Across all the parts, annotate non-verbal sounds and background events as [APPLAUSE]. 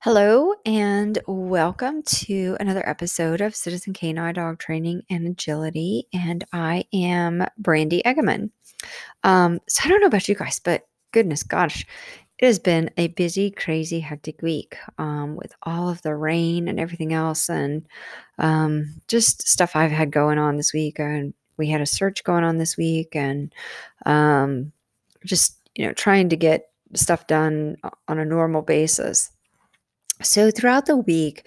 Hello and welcome to another episode of Citizen Canine Dog Training and Agility. And I am Brandy Eggeman. Um, so I don't know about you guys, but goodness gosh, it has been a busy, crazy, hectic week um, with all of the rain and everything else, and um, just stuff I've had going on this week. And we had a search going on this week, and um, just you know trying to get stuff done on a normal basis. So throughout the week,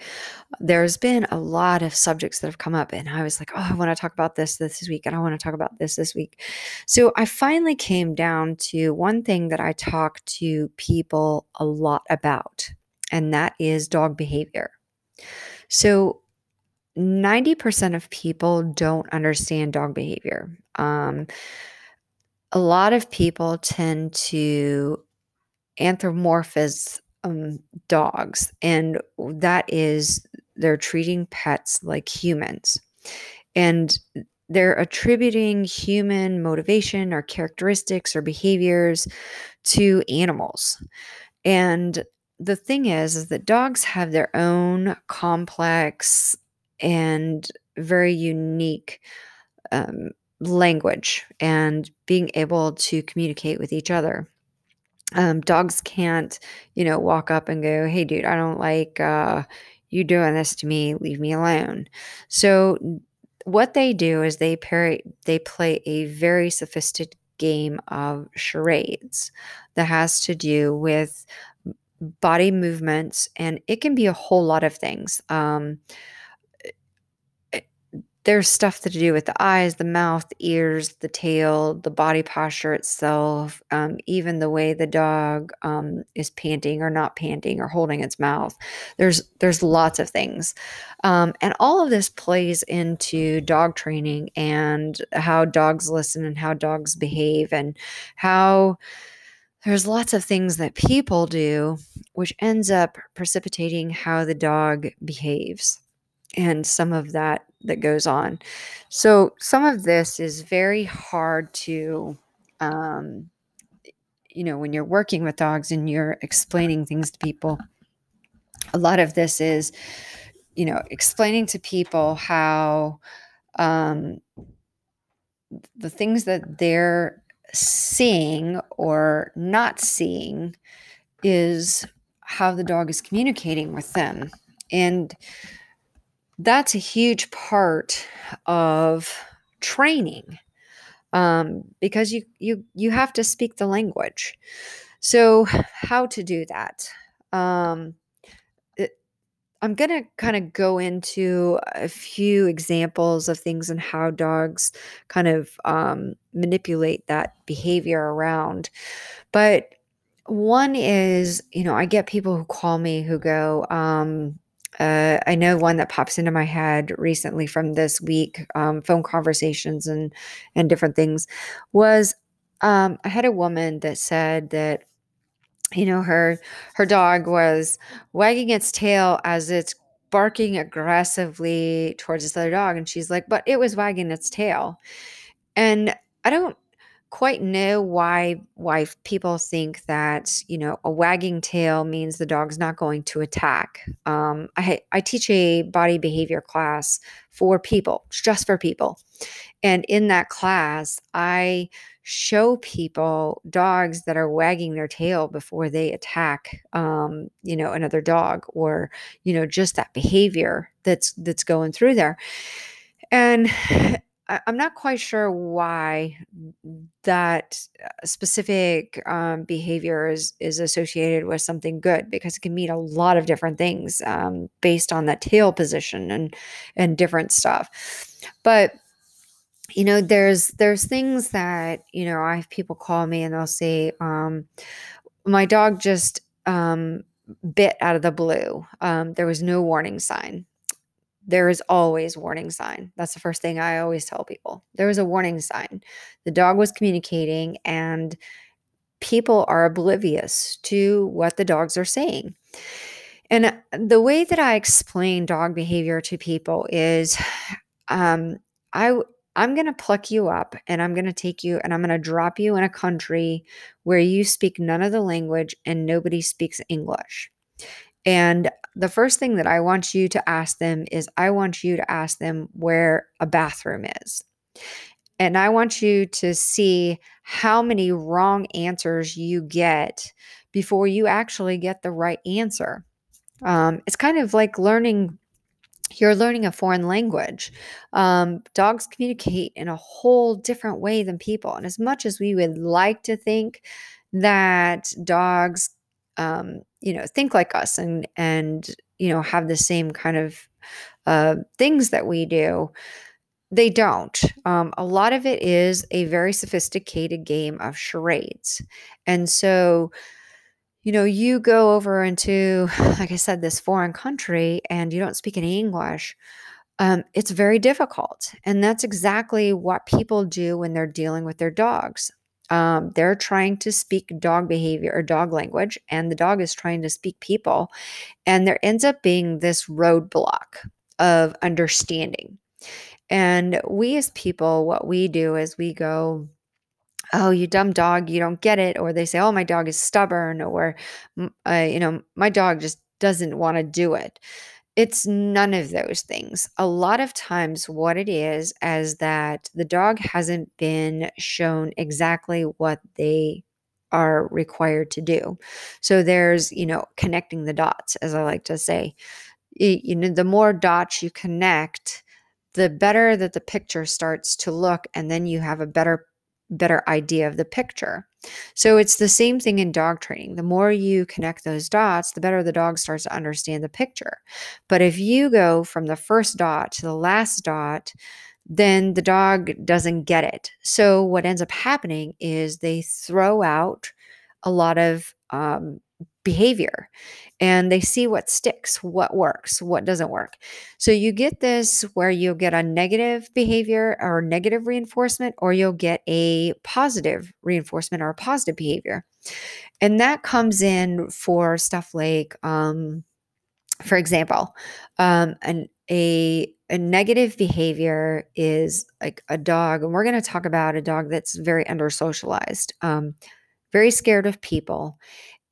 there's been a lot of subjects that have come up, and I was like, oh, I want to talk about this this week, and I want to talk about this this week. So I finally came down to one thing that I talk to people a lot about, and that is dog behavior. So 90% of people don't understand dog behavior. Um, a lot of people tend to anthropomorphize um, dogs, and that is they're treating pets like humans. And they're attributing human motivation or characteristics or behaviors to animals. And the thing is, is that dogs have their own complex and very unique um, language and being able to communicate with each other um, dogs can't, you know, walk up and go, "Hey, dude, I don't like uh, you doing this to me. Leave me alone." So, what they do is they parry, they play a very sophisticated game of charades that has to do with body movements, and it can be a whole lot of things. Um, there's stuff to do with the eyes, the mouth, the ears, the tail, the body posture itself, um, even the way the dog um, is panting or not panting or holding its mouth. There's there's lots of things, um, and all of this plays into dog training and how dogs listen and how dogs behave and how there's lots of things that people do which ends up precipitating how the dog behaves and some of that that goes on. So some of this is very hard to um, you know when you're working with dogs and you're explaining things to people a lot of this is you know explaining to people how um, the things that they're seeing or not seeing is how the dog is communicating with them and that's a huge part of training um, because you you you have to speak the language. So how to do that? Um, it, I'm gonna kind of go into a few examples of things and how dogs kind of um, manipulate that behavior around, but one is you know i get people who call me who go um, uh, I know one that pops into my head recently from this week, um, phone conversations and and different things, was um, I had a woman that said that you know her her dog was wagging its tail as it's barking aggressively towards this other dog, and she's like, but it was wagging its tail, and I don't quite know why why people think that you know a wagging tail means the dog's not going to attack. Um, I I teach a body behavior class for people, just for people, and in that class I show people dogs that are wagging their tail before they attack um, you know another dog or you know just that behavior that's that's going through there and I, am not quite sure why that uh, specific um, behavior is is associated with something good because it can mean a lot of different things um, based on that tail position and and different stuff. But you know, there's there's things that you know I have people call me and they'll say, um, "My dog just." Um, bit out of the blue. Um, there was no warning sign there is always warning sign. That's the first thing I always tell people. There is a warning sign. The dog was communicating and people are oblivious to what the dogs are saying. And uh, the way that I explain dog behavior to people is [SIGHS] um, I I'm going to pluck you up and I'm going to take you and I'm going to drop you in a country where you speak none of the language and nobody speaks English. And the first thing that I want you to ask them is I want you to ask them where a bathroom is. And I want you to see how many wrong answers you get before you actually get the right answer. Um, it's kind of like learning you're learning a foreign language. Um, dogs communicate in a whole different way than people. And as much as we would like to think that dogs, um, you know, think like us and and you know have the same kind of uh, things that we do, they don't. Um, a lot of it is a very sophisticated game of charades, and so you know, you go over into, [SIGHS] like I said, this foreign country and you don't speak any English, um, it's very difficult. And that's exactly what people do when they're dealing with their dogs. Um, they're trying to speak dog behavior or dog language, and the dog is trying to speak people. And there ends up being this roadblock of understanding. And we as people, what we do is we go, oh, you dumb dog, you don't get it. Or they say, oh, my dog is stubborn, or, uh, you know, my dog just doesn't want to do it. It's none of those things. A lot of times, what it is, is that the dog hasn't been shown exactly what they are required to do. So there's, you know, connecting the dots, as I like to say. You know, the more dots you connect, the better that the picture starts to look, and then you have a better better idea of the picture. So it's the same thing in dog training. The more you connect those dots, the better the dog starts to understand the picture. But if you go from the first dot to the last dot, then the dog doesn't get it. So what ends up happening is they throw out a lot of um, behavior and they see what sticks, what works, what doesn't work. So you get this where you'll get a negative behavior or negative reinforcement, or you'll get a positive reinforcement or a positive behavior. And that comes in for stuff like, um, for example, um, an, a a negative behavior is like a dog, and we're going to talk about a dog that's very under socialized, um, very scared of people,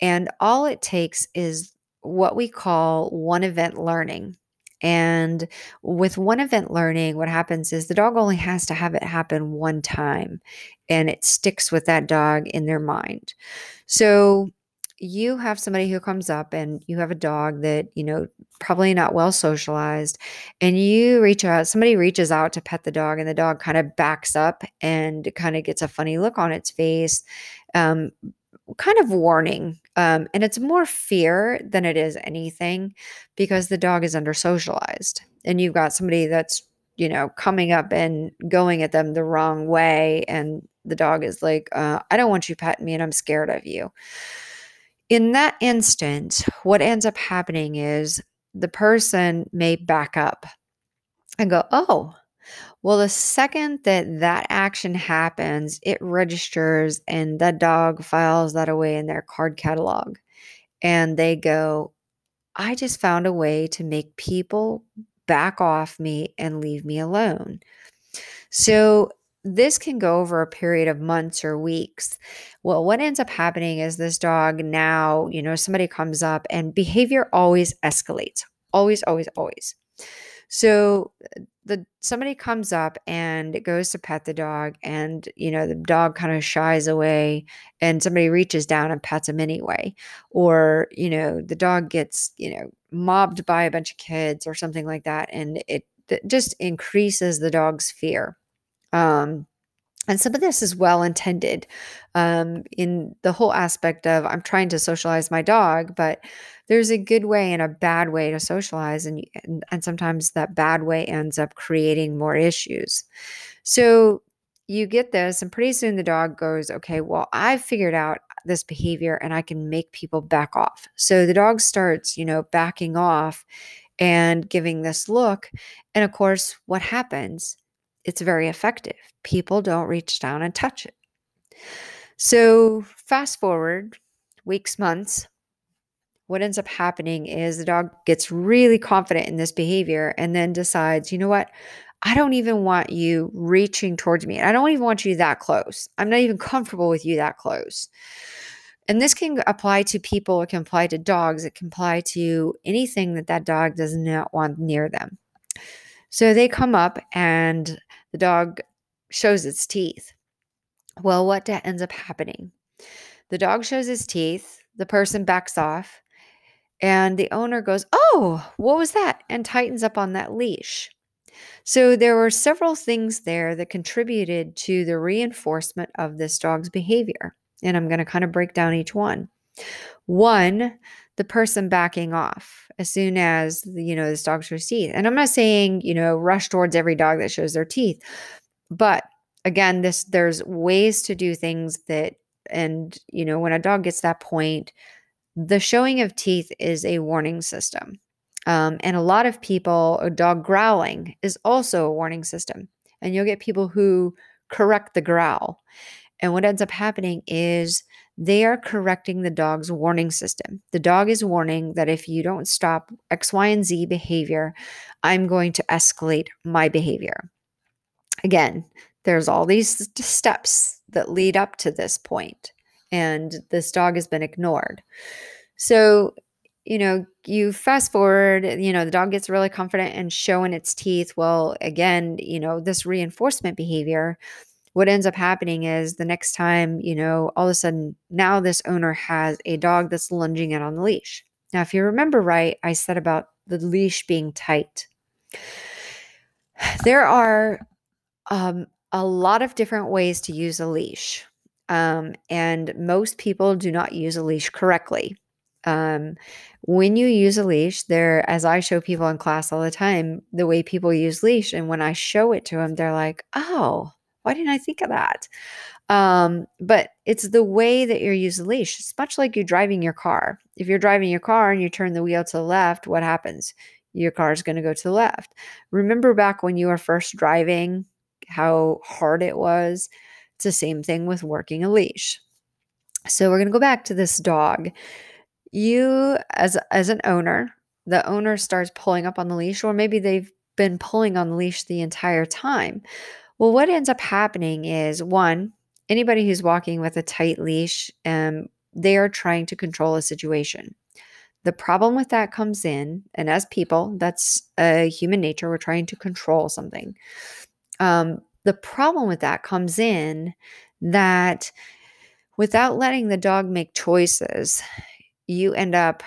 and all it takes is what we call one event learning. And with one event learning, what happens is the dog only has to have it happen one time and it sticks with that dog in their mind. So you have somebody who comes up and you have a dog that, you know, probably not well socialized, and you reach out, somebody reaches out to pet the dog, and the dog kind of backs up and kind of gets a funny look on its face. Um, kind of warning. Um, and it's more fear than it is anything because the dog is under socialized. And you've got somebody that's, you know, coming up and going at them the wrong way. And the dog is like, uh, I don't want you petting me and I'm scared of you. In that instance, what ends up happening is the person may back up and go, Oh, well, the second that that action happens, it registers and that dog files that away in their card catalog. And they go, I just found a way to make people back off me and leave me alone. So this can go over a period of months or weeks. Well, what ends up happening is this dog now, you know, somebody comes up and behavior always escalates. Always, always, always. So the somebody comes up and goes to pet the dog and you know the dog kind of shies away and somebody reaches down and pets him anyway. Or you know the dog gets you know mobbed by a bunch of kids or something like that and it, it just increases the dog's fear. Um and some of this is well intended um, in the whole aspect of I'm trying to socialize my dog, but there's a good way and a bad way to socialize, and, and, and sometimes that bad way ends up creating more issues. So you get this, and pretty soon the dog goes, Okay, well, I've figured out this behavior and I can make people back off. So the dog starts, you know, backing off and giving this look. And of course, what happens? It's very effective people don't reach down and touch it. So, fast forward weeks, months, what ends up happening is the dog gets really confident in this behavior and then decides, you know what? I don't even want you reaching towards me. I don't even want you that close. I'm not even comfortable with you that close. And this can apply to people, it can apply to dogs, it can apply to anything that that dog does not want near them. So they come up and the dog shows its teeth. Well, what ends up happening? The dog shows his teeth, the person backs off, and the owner goes, Oh, what was that? and tightens up on that leash. So there were several things there that contributed to the reinforcement of this dog's behavior. And I'm going to kind of break down each one. One, the person backing off as soon as you know this dog shows teeth. And I'm not saying, you know, rush towards every dog that shows their teeth. But again, this there's ways to do things that and you know, when a dog gets that point, the showing of teeth is a warning system. Um, and a lot of people, a dog growling is also a warning system. And you'll get people who correct the growl. And what ends up happening is they are correcting the dog's warning system. The dog is warning that if you don't stop X, Y, and Z behavior, I'm going to escalate my behavior. Again, there's all these steps that lead up to this point, and this dog has been ignored. So, you know, you fast forward, you know, the dog gets really confident and showing its teeth. Well, again, you know, this reinforcement behavior what ends up happening is the next time, you know, all of a sudden now this owner has a dog that's lunging it on the leash. Now, if you remember right, I said about the leash being tight. There are um, a lot of different ways to use a leash, um, and most people do not use a leash correctly. Um, when you use a leash, there, as I show people in class all the time, the way people use leash, and when I show it to them, they're like, "Oh, why didn't I think of that? Um, but it's the way that you're using the leash. It's much like you driving your car. If you're driving your car and you turn the wheel to the left, what happens? Your car is going to go to the left. Remember back when you were first driving, how hard it was? It's the same thing with working a leash. So we're going to go back to this dog. You, as as an owner, the owner starts pulling up on the leash, or maybe they've been pulling on the leash the entire time. Well, what ends up happening is one, anybody who's walking with a tight leash, um, they are trying to control a situation. The problem with that comes in, and as people, that's a human nature. We're trying to control something. Um, the problem with that comes in that without letting the dog make choices, you end up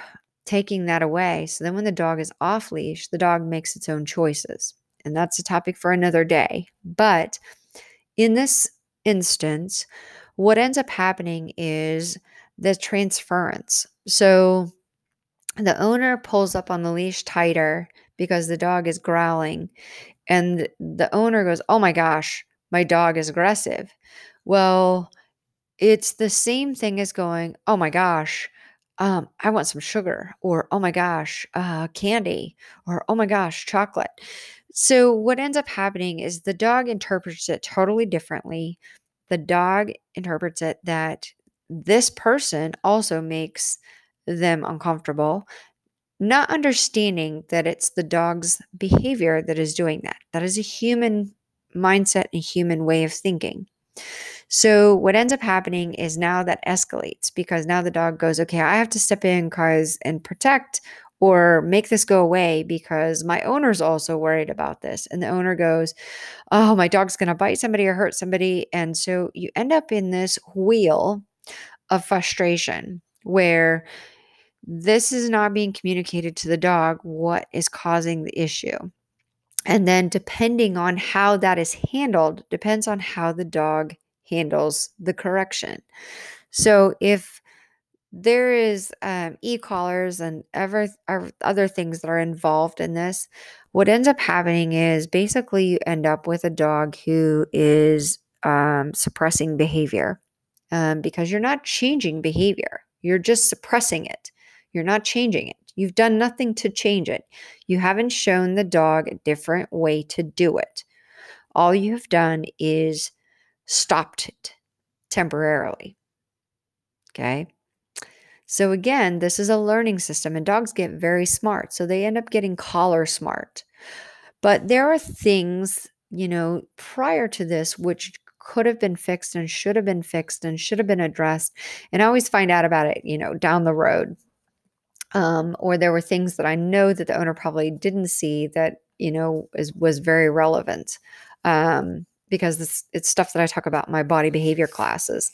taking that away. So then when the dog is off leash, the dog makes its own choices and that's a topic for another day. But in this instance, what ends up happening is the transference. So the owner pulls up on the leash tighter because the dog is growling, and the owner goes, Oh my gosh, my dog is aggressive. Well, it's the same thing as going, Oh my gosh, um, I want some sugar, or oh my gosh, uh, candy, or oh my gosh, chocolate. So, what ends up happening is the dog interprets it totally differently. The dog interprets it that this person also makes them uncomfortable, not understanding that it's the dog's behavior that is doing that. That is a human mindset and human way of thinking. So, what ends up happening is now that escalates because now the dog goes, okay, I have to step in cause and protect or make this go away because my owner's also worried about this. And the owner goes, Oh, my dog's going to bite somebody or hurt somebody. And so you end up in this wheel of frustration where this is not being communicated to the dog what is causing the issue. And then, depending on how that is handled, depends on how the dog handles the correction. So, if there is um, e-collars and ever other things that are involved in this. What ends up happening is basically you end up with a dog who is um, suppressing behavior um, because you're not changing behavior. You're just suppressing it. You're not changing it. You've done nothing to change it. You haven't shown the dog a different way to do it. All you have done is stopped it temporarily. Okay so, again, this is a learning system, and dogs get very smart. So, they end up getting collar smart. But there are things, you know, prior to this which could have been fixed and should have been fixed and should have been addressed. And I always find out about it, you know, down the road. Um, or there were things that I know that the owner probably didn't see that, you know, is, was very relevant. Um, because it's stuff that I talk about in my body behavior classes.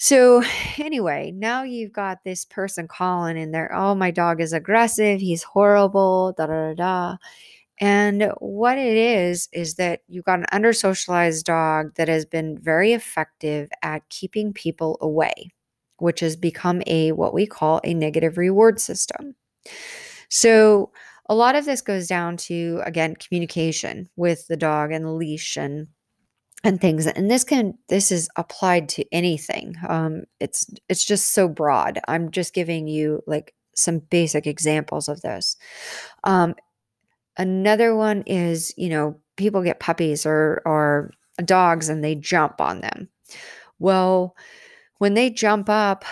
So, anyway, now you've got this person calling and they're, oh, my dog is aggressive. He's horrible, da da da da. And what it is, is that you've got an under socialized dog that has been very effective at keeping people away, which has become a what we call a negative reward system. So, a lot of this goes down to, again, communication with the dog and the leash and and things and this can this is applied to anything um it's it's just so broad i'm just giving you like some basic examples of this. Um another one is you know people get puppies or or dogs and they jump on them. Well when they jump up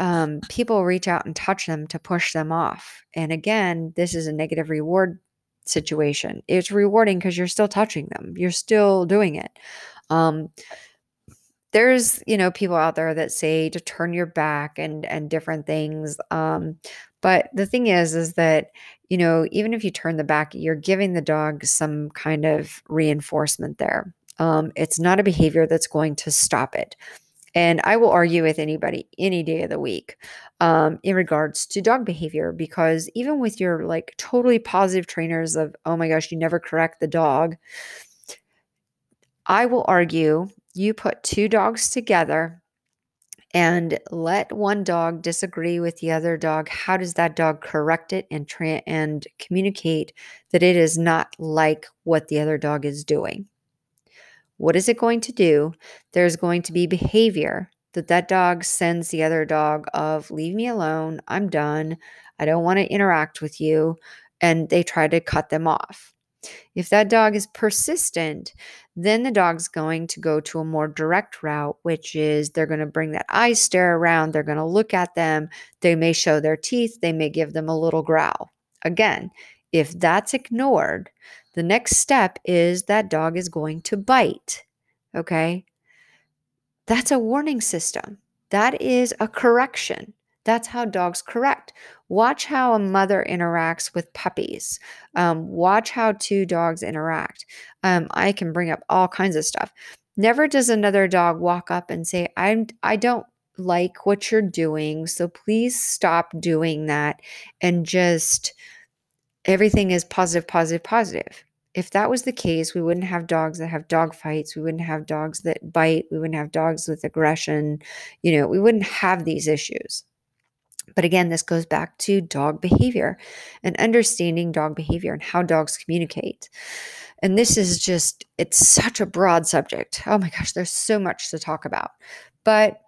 um, people reach out and touch them to push them off and again this is a negative reward situation. It's rewarding because you're still touching them you're still doing it um, there's you know people out there that say to turn your back and and different things um but the thing is is that you know even if you turn the back you're giving the dog some kind of reinforcement there. Um it's not a behavior that's going to stop it. And i will argue with anybody any day of the week um, in regards to dog behavior because even with your like totally positive trainers of oh my gosh you never correct the dog I will argue you put two dogs together and let one dog disagree with the other dog. How does that dog correct it and tra- and communicate that it is not like what the other dog is doing? What is it going to do? There's going to be behavior that that dog sends the other dog of leave me alone. I'm done. I don't want to interact with you. And they try to cut them off if that dog is persistent, then the dog's going to go to a more direct route, which is they're going to bring that eye stare around. They're going to look at them. They may show their teeth. They may give them a little growl. Again, if that's ignored, the next step is that dog is going to bite. Okay. That's a warning system. That is a correction. That's how dogs correct. Watch how a mother interacts with puppies. Um, watch how two dogs interact. Um, I can bring up all kinds of stuff. Never does another dog walk up and say, "I'm I don't like what you're doing, so please stop doing that," and just everything is positive, positive, positive. If that was the case, we wouldn't have dogs that have dog fights. We wouldn't have dogs that bite. We wouldn't have dogs with aggression. You know, we wouldn't have these issues. But again, this goes back to dog behavior and understanding dog behavior and how dogs communicate. And this is just, it's such a broad subject. Oh my gosh, there's so much to talk about. But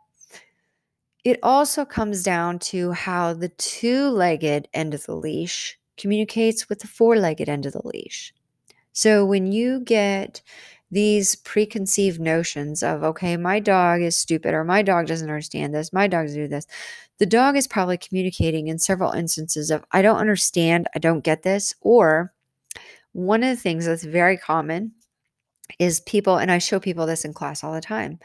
it also comes down to how the two legged end of the leash communicates with the four legged end of the leash. So when you get these preconceived notions of, okay, my dog is stupid or my dog doesn't understand this, my dog's do this, the dog is probably communicating in several instances of, I don't understand, I don't get this. Or one of the things that's very common is people, and I show people this in class all the time.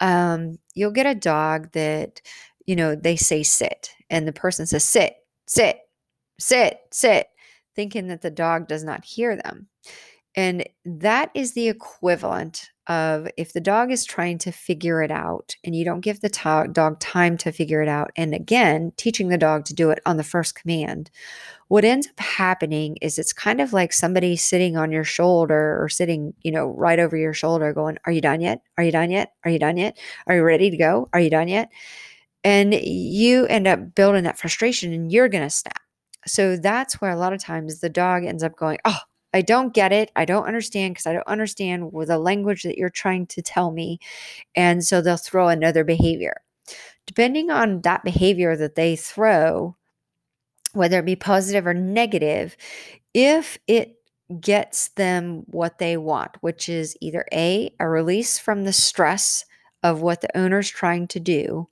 Um, you'll get a dog that, you know, they say sit, and the person says sit, sit, sit, sit, thinking that the dog does not hear them. And that is the equivalent of if the dog is trying to figure it out and you don't give the to- dog time to figure it out, and again, teaching the dog to do it on the first command, what ends up happening is it's kind of like somebody sitting on your shoulder or sitting, you know, right over your shoulder going, Are you done yet? Are you done yet? Are you done yet? Are you ready to go? Are you done yet? And you end up building that frustration and you're going to snap. So that's where a lot of times the dog ends up going, Oh, I don't get it. I don't understand because I don't understand the language that you're trying to tell me. And so they'll throw another behavior. Depending on that behavior that they throw, whether it be positive or negative, if it gets them what they want, which is either A, a release from the stress of what the owner's trying to do,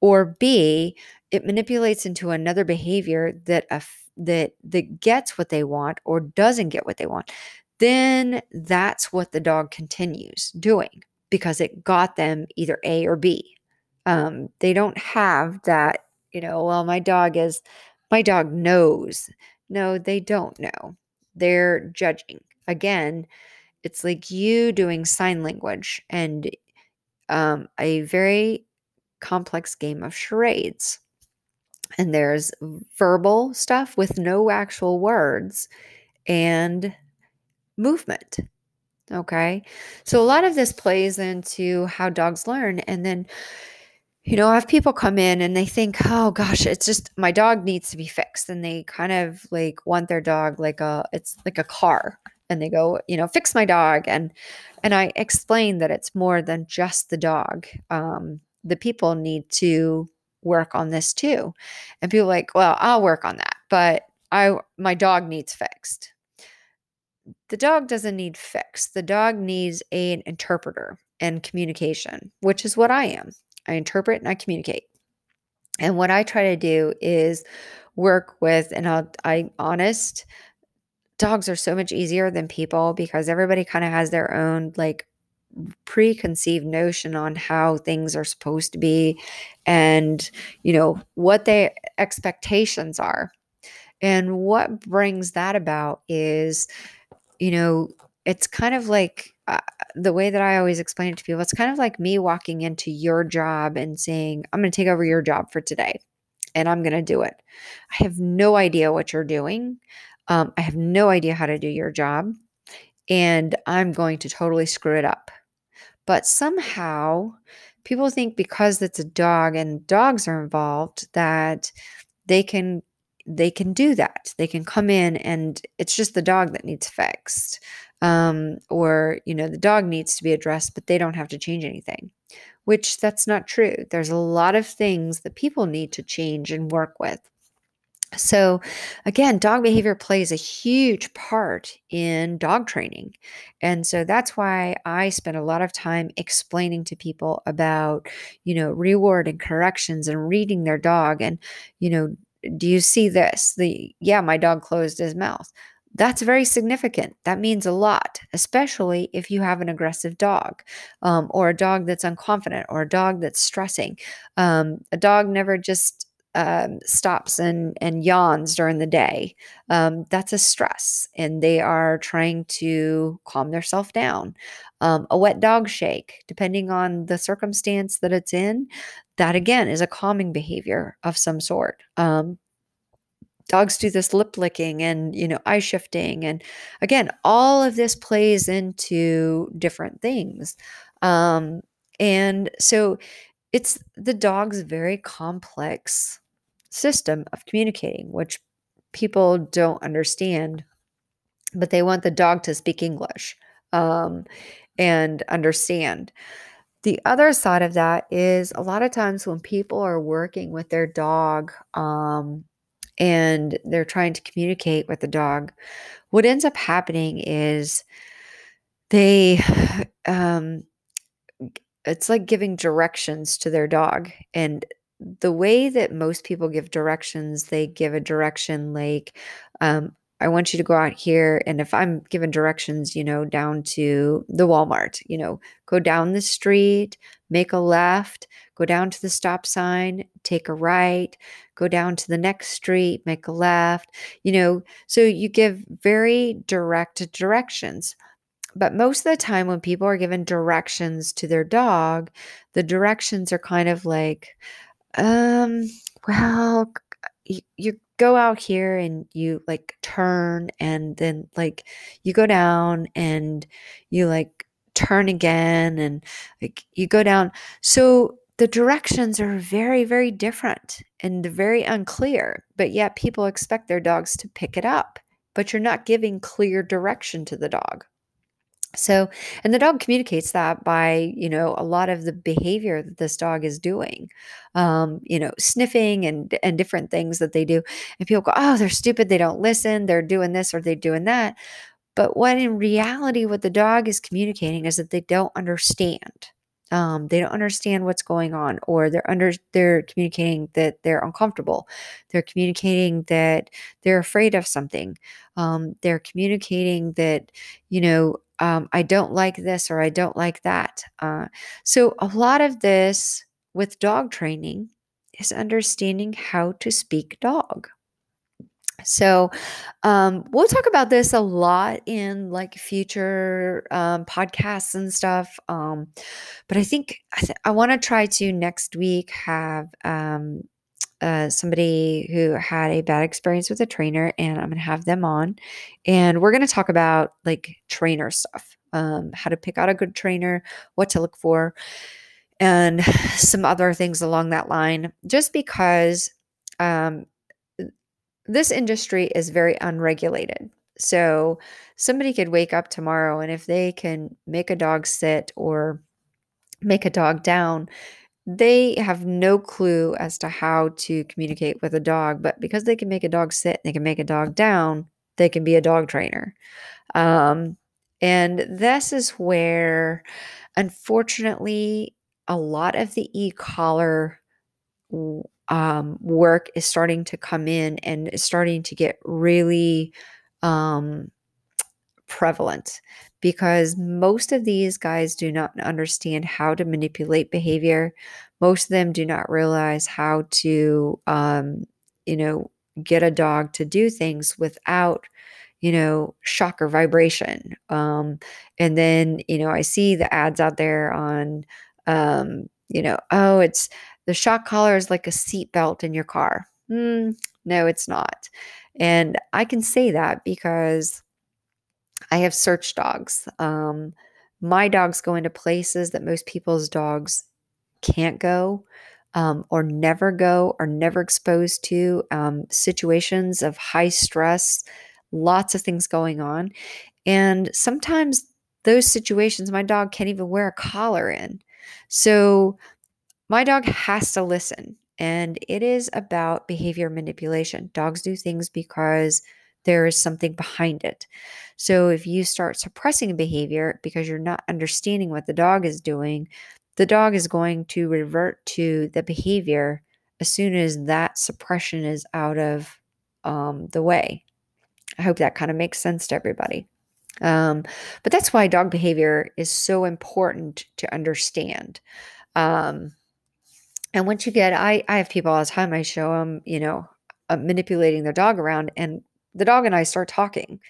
or B, it manipulates into another behavior that affects that that gets what they want or doesn't get what they want then that's what the dog continues doing because it got them either A or B. Um, they don't have that, you know, well, my dog is, my dog knows. No, they don't know. They're judging. Again, it's like you doing sign language and um, a very complex game of charades. And there's verbal stuff with no actual words and movement. Okay. So a lot of this plays into how dogs learn. And then, you know, I have people come in and they think, oh gosh, it's just my dog needs to be fixed. And they kind of like want their dog like a, it's like a car. And they go, you know, fix my dog. And, and I explain that it's more than just the dog. Um, the people need to work on this too. And people like, well, I'll work on that. But I, my dog needs fixed the dog doesn't need fixed. The dog needs an interpreter and communication, which is what I am. I interpret and I communicate. And what I try to do is work with, and I'll, I honest, dogs are so much easier than people because everybody kind of has their own like preconceived notion on how things are supposed to be and you know what their expectations are and what brings that about is you know, it's kind of like uh, the way that I always explain it to people, it's kind of like me walking into your job and saying, I'm going to take over your job for today and I'm going to do it. I have no idea what you're doing. Um, I have no idea how to do your job. And I'm going to totally screw it up. But somehow people think because it's a dog and dogs are involved that they can they can do that. They can come in and it's just the dog that needs fixed. Um, or, you know, the dog needs to be addressed, but they don't have to change anything, which that's not true. There's a lot of things that people need to change and work with. So, again, dog behavior plays a huge part in dog training. And so that's why I spend a lot of time explaining to people about, you know, reward and corrections and reading their dog and, you know, do you see this? The yeah, my dog closed his mouth. That's very significant. That means a lot, especially if you have an aggressive dog um, or a dog that's unconfident or a dog that's stressing. Um, a dog never just um, stops and, and yawns during the day. Um, that's a stress, and they are trying to calm themselves down. Um, a wet dog shake, depending on the circumstance that it's in, that again is a calming behavior of some sort. Um, dogs do this lip licking and you know eye shifting and again all of this plays into different things um, and so it's the dog's very complex system of communicating which people don't understand but they want the dog to speak english um, and understand the other side of that is a lot of times when people are working with their dog um, and they're trying to communicate with the dog, what ends up happening is they, [SIGHS] um, it's like giving directions to their dog. And the way that most people give directions, they give a direction like, um, I want you to go out here. And if I'm given directions, you know, down to the Walmart, you know, go down the street, make a left, go down to the stop sign, take a right, go down to the next street, make a left, you know, so you give very direct directions. But most of the time, when people are given directions to their dog, the directions are kind of like, um, well, you go out here and you like turn and then like you go down and you like turn again and like you go down. So the directions are very very different and very unclear but yet people expect their dogs to pick it up but you're not giving clear direction to the dog so, and the dog communicates that by, you know, a lot of the behavior that this dog is doing, um, you know, sniffing and and different things that they do. And people go, "Oh, they're stupid. They don't listen. They're doing this or they're doing that." But what in reality, what the dog is communicating is that they don't understand. Um, they don't understand what's going on, or they're under they're communicating that they're uncomfortable. They're communicating that they're afraid of something. Um, they're communicating that you know um, I don't like this or I don't like that. Uh, so, a lot of this with dog training is understanding how to speak dog. So, um, we'll talk about this a lot in like future um, podcasts and stuff. Um, but I think I, th- I want to try to next week have um, uh, somebody who had a bad experience with a trainer, and I'm going to have them on, and we're going to talk about like trainer stuff, um, how to pick out a good trainer, what to look for, and [SIGHS] some other things along that line. Just because um, this industry is very unregulated. So somebody could wake up tomorrow and if they can make a dog sit or make a dog down, they have no clue as to how to communicate with a dog. But because they can make a dog sit, and they can make a dog down, they can be a dog trainer. Um, and this is where, unfortunately, a lot of the e collar um, work is starting to come in and is starting to get really um, prevalent because most of these guys do not understand how to manipulate behavior. Most of them do not realize how to, um, you know, get a dog to do things without you know, shock or vibration. Um, and then, you know, I see the ads out there on, um, you know, oh, it's the shock collar is like a seat belt in your car. Mm, no, it's not. And I can say that because I have search dogs. Um, my dogs go into places that most people's dogs can't go um, or never go or never exposed to um, situations of high stress, lots of things going on. And sometimes those situations, my dog can't even wear a collar in. So my dog has to listen. And it is about behavior manipulation. Dogs do things because there is something behind it. So if you start suppressing a behavior because you're not understanding what the dog is doing, the dog is going to revert to the behavior as soon as that suppression is out of um, the way. I hope that kind of makes sense to everybody. Um, but that's why dog behavior is so important to understand. Um, and once you get, I, I have people all the time, I show them, you know, uh, manipulating their dog around, and the dog and I start talking.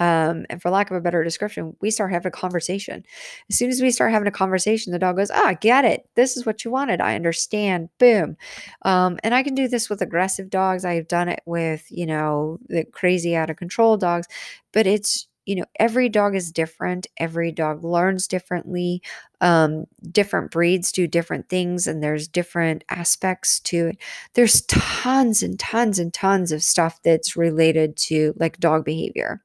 Um, and for lack of a better description, we start having a conversation. As soon as we start having a conversation, the dog goes, Ah, I get it. This is what you wanted. I understand. Boom. Um, and I can do this with aggressive dogs. I've done it with, you know, the crazy out of control dogs, but it's you know, every dog is different. Every dog learns differently. Um, different breeds do different things, and there's different aspects to it. There's tons and tons and tons of stuff that's related to like dog behavior.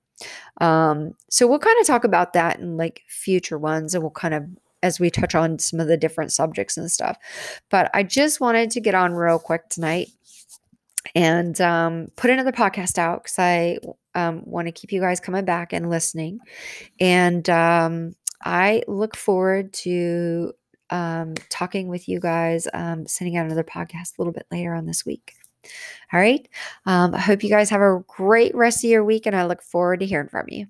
Um, so we'll kind of talk about that in like future ones, and we'll kind of as we touch on some of the different subjects and stuff. But I just wanted to get on real quick tonight and um, put another podcast out because I um, want to keep you guys coming back and listening. And um, I look forward to um, talking with you guys, um, sending out another podcast a little bit later on this week. All right. Um, I hope you guys have a great rest of your week, and I look forward to hearing from you.